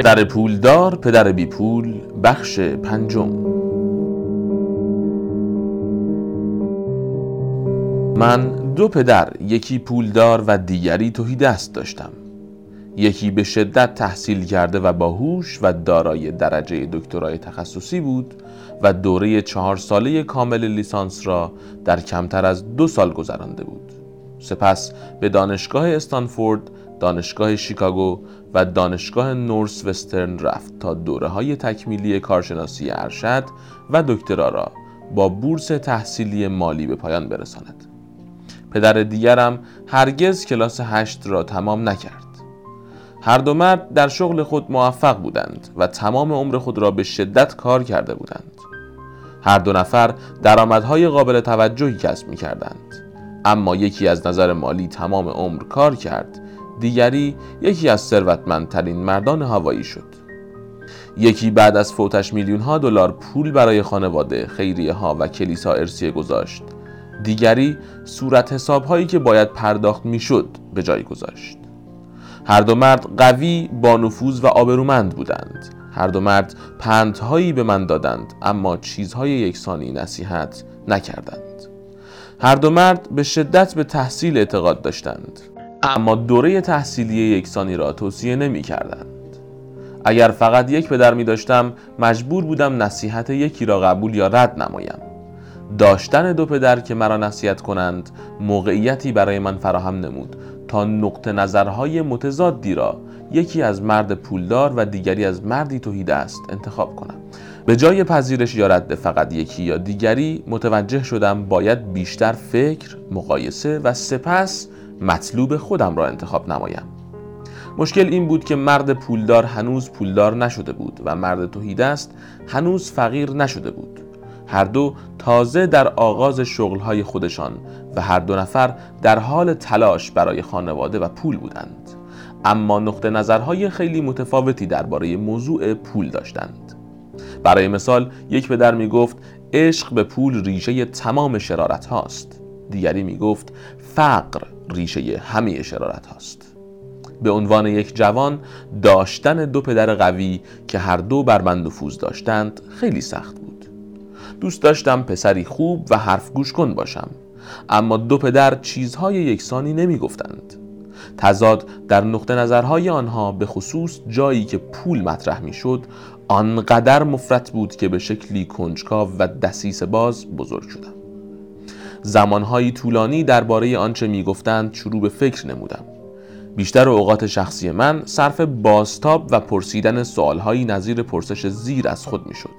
پدر پولدار پدر بی پول بخش پنجم. من دو پدر یکی پولدار و دیگری توهی دست داشتم. یکی به شدت تحصیل کرده و باهوش و دارای درجه دکترای تخصصی بود و دوره چهار ساله کامل لیسانس را در کمتر از دو سال گذرانده بود. سپس به دانشگاه استانفورد، دانشگاه شیکاگو و دانشگاه نورس وسترن رفت تا دوره های تکمیلی کارشناسی ارشد و دکترا را با بورس تحصیلی مالی به پایان برساند. پدر دیگرم هرگز کلاس هشت را تمام نکرد. هر دو مرد در شغل خود موفق بودند و تمام عمر خود را به شدت کار کرده بودند. هر دو نفر درآمدهای قابل توجهی کسب می کردند. اما یکی از نظر مالی تمام عمر کار کرد دیگری یکی از ثروتمندترین مردان هوایی شد. یکی بعد از فوتش میلیون ها دلار پول برای خانواده خیریه ها و کلیسا ارسیه گذاشت. دیگری صورت حساب هایی که باید پرداخت می‌شد به جای گذاشت. هر دو مرد قوی با نفوذ و آبرومند بودند. هر دو مرد پندهایی به من دادند اما چیزهای یکسانی نصیحت نکردند. هر دو مرد به شدت به تحصیل اعتقاد داشتند. اما دوره تحصیلی یکسانی را توصیه نمی کردند. اگر فقط یک پدر می داشتم مجبور بودم نصیحت یکی را قبول یا رد نمایم داشتن دو پدر که مرا نصیحت کنند موقعیتی برای من فراهم نمود تا نقطه نظرهای متضادی را یکی از مرد پولدار و دیگری از مردی توهیده است انتخاب کنم به جای پذیرش یا رد فقط یکی یا دیگری متوجه شدم باید بیشتر فکر، مقایسه و سپس مطلوب خودم را انتخاب نمایم. مشکل این بود که مرد پولدار هنوز پولدار نشده بود و مرد توهیدست هنوز فقیر نشده بود. هر دو تازه در آغاز شغلهای خودشان و هر دو نفر در حال تلاش برای خانواده و پول بودند. اما نقطه نظرهای خیلی متفاوتی درباره موضوع پول داشتند. برای مثال یک پدر می گفت عشق به پول ریشه تمام شرارت هاست دیگری می گفت فقر. ریشه همه شرارت هاست. به عنوان یک جوان داشتن دو پدر قوی که هر دو بر من نفوذ داشتند خیلی سخت بود. دوست داشتم پسری خوب و حرف گوش کن باشم اما دو پدر چیزهای یکسانی نمی گفتند تضاد در نقطه نظرهای آنها به خصوص جایی که پول مطرح می شد آنقدر مفرت بود که به شکلی کنجکاو و دسیس باز بزرگ شدم. زمانهایی طولانی درباره آنچه می‌گفتند شروع به فکر نمودم. بیشتر اوقات شخصی من صرف باستاب و پرسیدن سوالهایی نظیر پرسش زیر از خود می‌شد.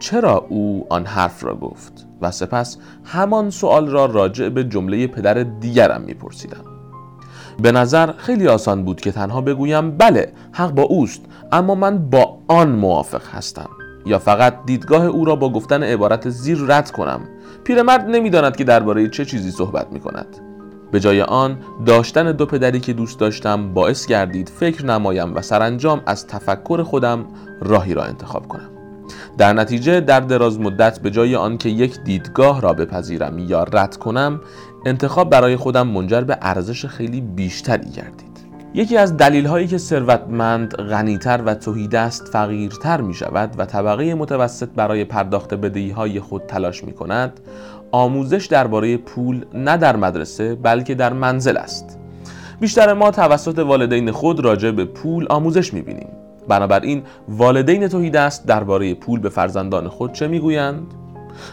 چرا او آن حرف را گفت و سپس همان سوال را راجع به جمله پدر دیگرم میپرسیدم؟ به نظر خیلی آسان بود که تنها بگویم بله حق با اوست اما من با آن موافق هستم. یا فقط دیدگاه او را با گفتن عبارت زیر رد کنم. پیرمرد نمی‌داند که درباره چه چیزی صحبت می کند به جای آن داشتن دو پدری که دوست داشتم باعث گردید فکر نمایم و سرانجام از تفکر خودم راهی را انتخاب کنم. در نتیجه در دراز مدت به جای آنکه یک دیدگاه را بپذیرم یا رد کنم انتخاب برای خودم منجر به ارزش خیلی بیشتری گردید. یکی از دلیل هایی که ثروتمند غنیتر و توهیدست فقیرتر می شود و طبقه متوسط برای پرداخت بدهی های خود تلاش می کند آموزش درباره پول نه در مدرسه بلکه در منزل است. بیشتر ما توسط والدین خود راجع به پول آموزش می بینیم بنابراین والدین توهیدست درباره پول به فرزندان خود چه می‌گویند؟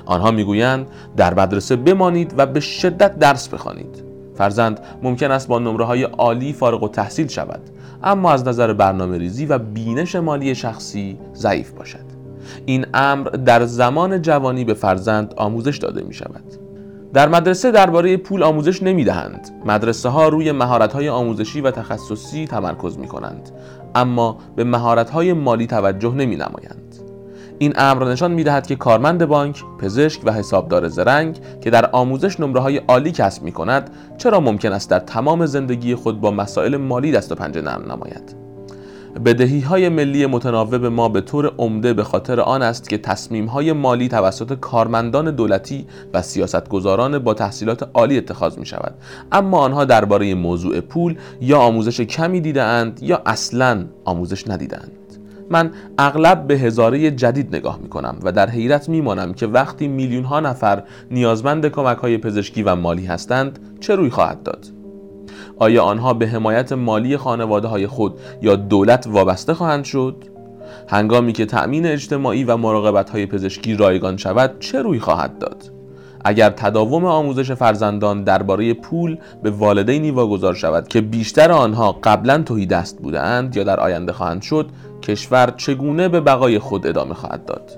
آنها می‌گویند در مدرسه بمانید و به شدت درس بخوانید. فرزند ممکن است با نمره های عالی فارغ و تحصیل شود اما از نظر برنامه ریزی و بینش مالی شخصی ضعیف باشد. این امر در زمان جوانی به فرزند آموزش داده می شود در مدرسه درباره پول آموزش نمی دهند مدرسه ها روی مهارت های آموزشی و تخصصی تمرکز می کنند اما به مهارت های مالی توجه نمی نمایند این امر نشان می‌دهد که کارمند بانک، پزشک و حسابدار زرنگ که در آموزش نمره های عالی کسب می کند چرا ممکن است در تمام زندگی خود با مسائل مالی دست و پنجه نرم نماید؟ بدهی های ملی متناوب ما به طور عمده به خاطر آن است که تصمیم های مالی توسط کارمندان دولتی و سیاستگزاران با تحصیلات عالی اتخاذ می شود اما آنها درباره موضوع پول یا آموزش کمی دیدهاند یا اصلا آموزش ندیدند من اغلب به هزاره جدید نگاه می کنم و در حیرت می مانم که وقتی میلیون ها نفر نیازمند کمک های پزشکی و مالی هستند چه روی خواهد داد؟ آیا آنها به حمایت مالی خانواده های خود یا دولت وابسته خواهند شد؟ هنگامی که تأمین اجتماعی و مراقبت های پزشکی رایگان شود چه روی خواهد داد؟ اگر تداوم آموزش فرزندان درباره پول به والدینی واگذار شود که بیشتر آنها قبلا توهی دست بودند یا در آینده خواهند شد کشور چگونه به بقای خود ادامه خواهد داد؟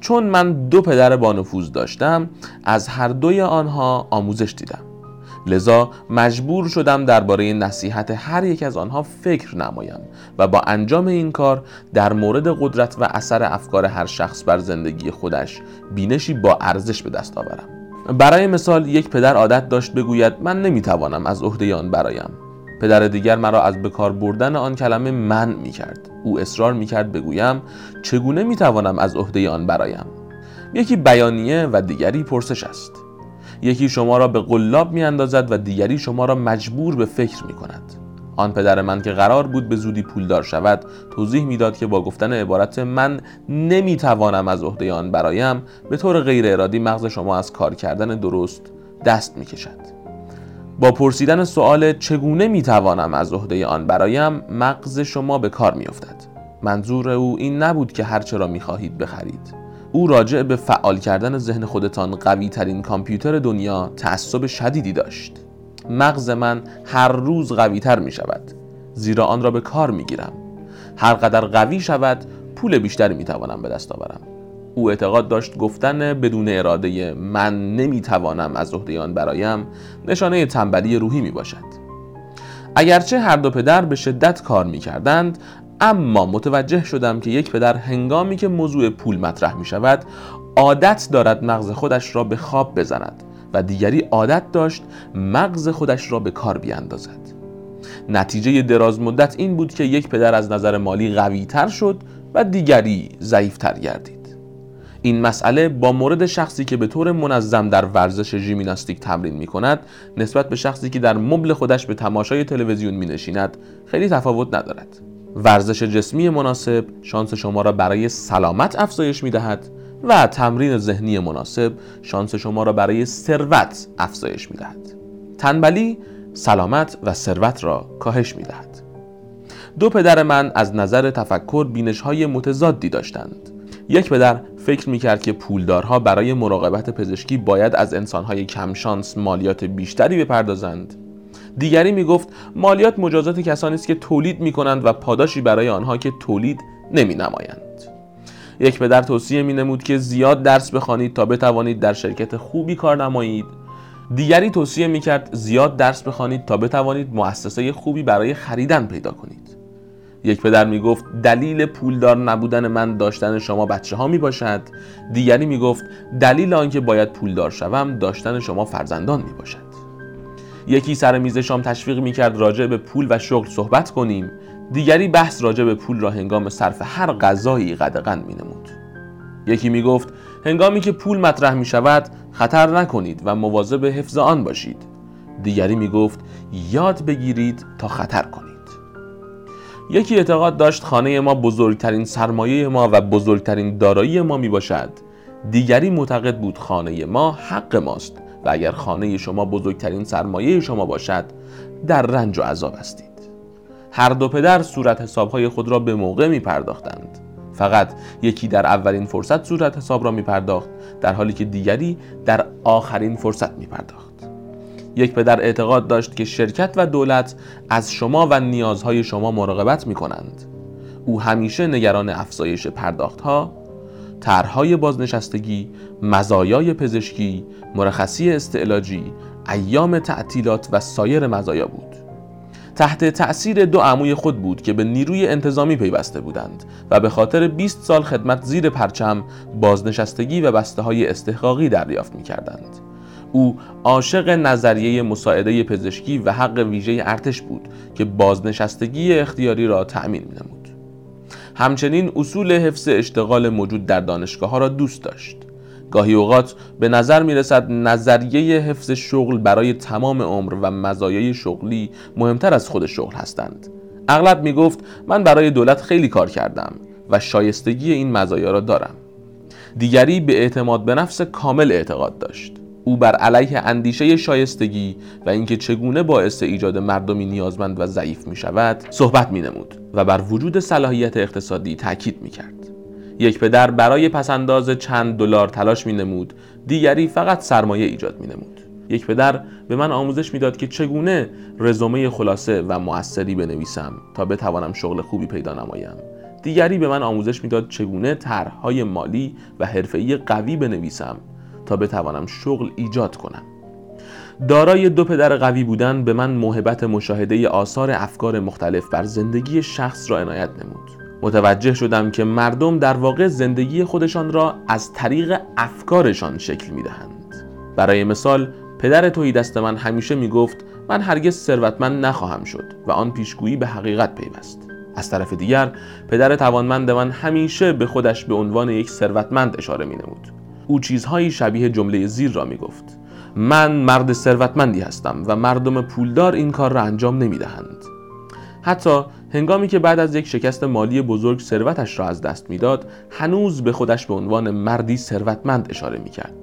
چون من دو پدر بانفوذ داشتم از هر دوی آنها آموزش دیدم. لذا مجبور شدم درباره نصیحت هر یک از آنها فکر نمایم و با انجام این کار در مورد قدرت و اثر افکار هر شخص بر زندگی خودش بینشی با ارزش به دست آورم. برای مثال یک پدر عادت داشت بگوید من نمی‌توانم از عهده آن برایم. پدر دیگر مرا از بکار بردن آن کلمه من می کرد او اصرار می کرد بگویم چگونه می توانم از عهده آن برایم؟ یکی بیانیه و دیگری پرسش است. یکی شما را به قلاب می اندازد و دیگری شما را مجبور به فکر می کند آن پدر من که قرار بود به زودی پولدار شود توضیح می‌داد که با گفتن عبارت من نمی‌توانم از عهده آن برایم به طور غیر ارادی مغز شما از کار کردن درست دست می‌کشد. با پرسیدن سوال چگونه می‌توانم از عهده آن برایم مغز شما به کار میافتد. منظور او این نبود که هرچه را می‌خواهید بخرید. او راجع به فعال کردن ذهن خودتان قوی ترین کامپیوتر دنیا تعصب شدیدی داشت. مغز من هر روز قوی تر می شود زیرا آن را به کار می گیرم هر قدر قوی شود پول بیشتری می توانم به دست آورم. او اعتقاد داشت گفتن بدون اراده من نمی‌توانم از عهده آن برایم نشانه تنبلی روحی می باشد اگرچه هر دو پدر به شدت کار می کردند اما متوجه شدم که یک پدر هنگامی که موضوع پول مطرح می شود عادت دارد مغز خودش را به خواب بزند و دیگری عادت داشت مغز خودش را به کار بیاندازد. نتیجه دراز مدت این بود که یک پدر از نظر مالی قوی تر شد و دیگری ضعیفتر گردید. این مسئله با مورد شخصی که به طور منظم در ورزش ژیمناستیک تمرین می کند نسبت به شخصی که در مبل خودش به تماشای تلویزیون می نشیند خیلی تفاوت ندارد. ورزش جسمی مناسب شانس شما را برای سلامت افزایش می دهد و تمرین ذهنی مناسب شانس شما را برای ثروت افزایش می دهد تنبلی سلامت و ثروت را کاهش می دهد دو پدر من از نظر تفکر بینش های متضادی داشتند. یک پدر فکر می کرد که پولدارها برای مراقبت پزشکی باید از انسانهای کمشانس مالیات بیشتری بپردازند. دیگری می گفت مالیات مجازات کسانی است که تولید می کنند و پاداشی برای آنها که تولید نمی نمایند یک پدر توصیه می نمود که زیاد درس بخوانید تا بتوانید در شرکت خوبی کار نمایید. دیگری توصیه می کرد زیاد درس بخوانید تا بتوانید مؤسسه خوبی برای خریدن پیدا کنید. یک پدر می گفت دلیل پولدار نبودن من داشتن شما بچه ها می باشد دیگری می گفت دلیل آنکه باید پولدار شوم داشتن شما فرزندان می باشد یکی سر میز شام تشویق می کرد راجع به پول و شغل صحبت کنیم. دیگری بحث راجع به پول را هنگام صرف هر غذایی قدغن می نمود یکی می گفت هنگامی که پول مطرح می شود خطر نکنید و مواظب حفظ آن باشید. دیگری می گفت یاد بگیرید تا خطر کنید. یکی اعتقاد داشت خانه ما بزرگترین سرمایه ما و بزرگترین دارایی ما می باشد دیگری معتقد بود خانه ما حق ماست. و اگر خانه شما بزرگترین سرمایه شما باشد در رنج و عذاب هستید. هر دو پدر صورت حسابهای خود را به موقع می پرداختند فقط یکی در اولین فرصت صورت حساب را می پرداخت در حالی که دیگری در آخرین فرصت می پرداخت یک پدر اعتقاد داشت که شرکت و دولت از شما و نیازهای شما مراقبت می کنند او همیشه نگران افزایش پرداخت ها طرحهای بازنشستگی، مزایای پزشکی، مرخصی استعلاجی، ایام تعطیلات و سایر مزایا بود. تحت تأثیر دو عموی خود بود که به نیروی انتظامی پیوسته بودند و به خاطر 20 سال خدمت زیر پرچم بازنشستگی و بسته های استحقاقی دریافت می کردند. او عاشق نظریه مساعده پزشکی و حق ویژه ارتش بود که بازنشستگی اختیاری را تأمین می نمود. همچنین اصول حفظ اشتغال موجود در دانشگاه ها را دوست داشت. گاهی اوقات به نظر می رسد نظریه حفظ شغل برای تمام عمر و مزایای شغلی مهمتر از خود شغل هستند. اغلب می گفت من برای دولت خیلی کار کردم و شایستگی این مزایا را دارم. دیگری به اعتماد به نفس کامل اعتقاد داشت. او بر علیه اندیشه شایستگی و اینکه چگونه باعث ایجاد مردمی نیازمند و ضعیف می شود صحبت می نمود و بر وجود صلاحیت اقتصادی تاکید می کرد. یک پدر برای پسنداز چند دلار تلاش می نمود دیگری فقط سرمایه ایجاد می نمود. یک پدر به من آموزش می‌داد که چگونه رزومه خلاصه و موثری بنویسم تا بتوانم شغل خوبی پیدا نمایم دیگری به من آموزش می‌داد چگونه طرحهای مالی و حرفه‌ای قوی بنویسم تا بتوانم شغل ایجاد کنم. دارای دو پدر قوی بودن به من موهبت مشاهده آثار افکار مختلف بر زندگی شخص را عنایت نمود. متوجه شدم که مردم در واقع زندگی خودشان را از طریق افکارشان شکل می‌دهند. برای مثال پدر توی دست من همیشه می‌گفت من هرگز ثروتمند نخواهم شد و آن پیشگویی به حقیقت پیوست. از طرف دیگر پدر توانمند من همیشه به خودش به عنوان یک ثروتمند اشاره می نمود. او چیزهایی شبیه جمله زیر را می گفت من مرد ثروتمندی هستم و مردم پولدار این کار را انجام نمی دهند. حتی هنگامی که بعد از یک شکست مالی بزرگ ثروتش را از دست می‌داد هنوز به خودش به عنوان مردی ثروتمند اشاره می کرد.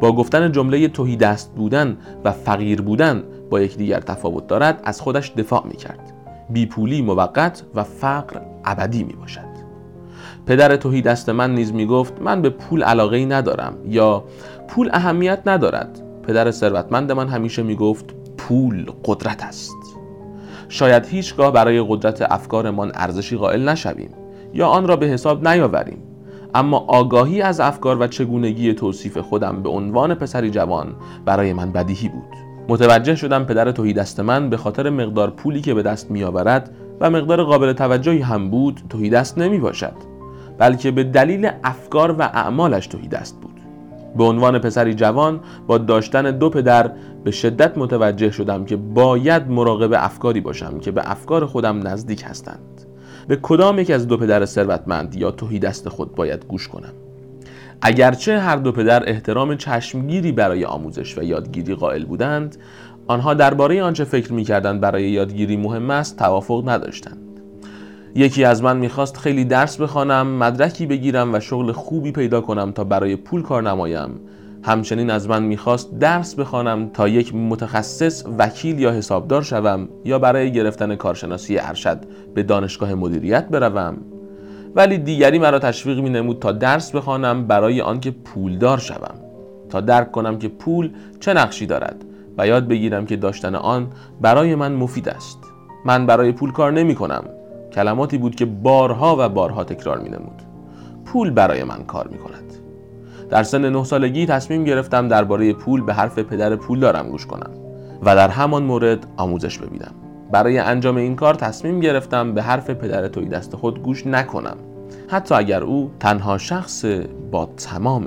با گفتن جمله توهی دست بودن و فقیر بودن با یکدیگر تفاوت دارد از خودش دفاع می کرد. بیپولی موقت و فقر ابدی می باشد پدر توهی دست من نیز می گفت من به پول علاقه ای ندارم یا پول اهمیت ندارد. پدر ثروتمند من همیشه می گفت پول قدرت است. شاید هیچگاه برای قدرت افکارمان ارزشی قائل نشویم یا آن را به حساب نیاوریم. اما آگاهی از افکار و چگونگی توصیف خودم به عنوان پسری جوان برای من بدیهی بود. متوجه شدم پدر توهی دست من به خاطر مقدار پولی که به دست میآورد و مقدار قابل توجهی هم بود توهی دست نمی باشد بلکه به دلیل افکار و اعمالش توهی دست بود. به عنوان پسری جوان با داشتن دو پدر به شدت متوجه شدم که باید مراقب افکاری باشم که به افکار خودم نزدیک هستند. به کدام یک از دو پدر ثروتمند یا توهی دست خود باید گوش کنم؟ اگرچه هر دو پدر احترام چشمگیری برای آموزش و یادگیری قائل بودند آنها درباره آنچه فکر می‌کردند برای یادگیری مهم است توافق نداشتند. یکی از من می‌خواست خیلی درس بخوانم مدرکی بگیرم و شغل خوبی پیدا کنم تا برای پول کار نمایم. همچنین از من می‌خواست درس بخوانم تا یک متخصص وکیل یا حسابدار شوم یا برای گرفتن کارشناسی ارشد به دانشگاه مدیریت بروم. ولی دیگری مرا تشویق می نمود تا درس بخوانم برای آنکه پولدار شوم. تا درک کنم که پول چه نقشی دارد و یاد بگیرم که داشتن آن برای من مفید است. من برای پول کار نمی کنم کلماتی بود که بارها و بارها تکرار می نمود پول برای من کار می کند در سن نه سالگی تصمیم گرفتم درباره پول به حرف پدر پول دارم گوش کنم و در همان مورد آموزش ببینم. برای انجام این کار تصمیم گرفتم به حرف پدر توی دست خود گوش نکنم. حتی اگر او تنها شخص با تمام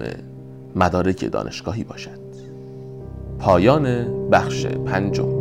مدارک دانشگاهی باشد. پایان بخش پنجم.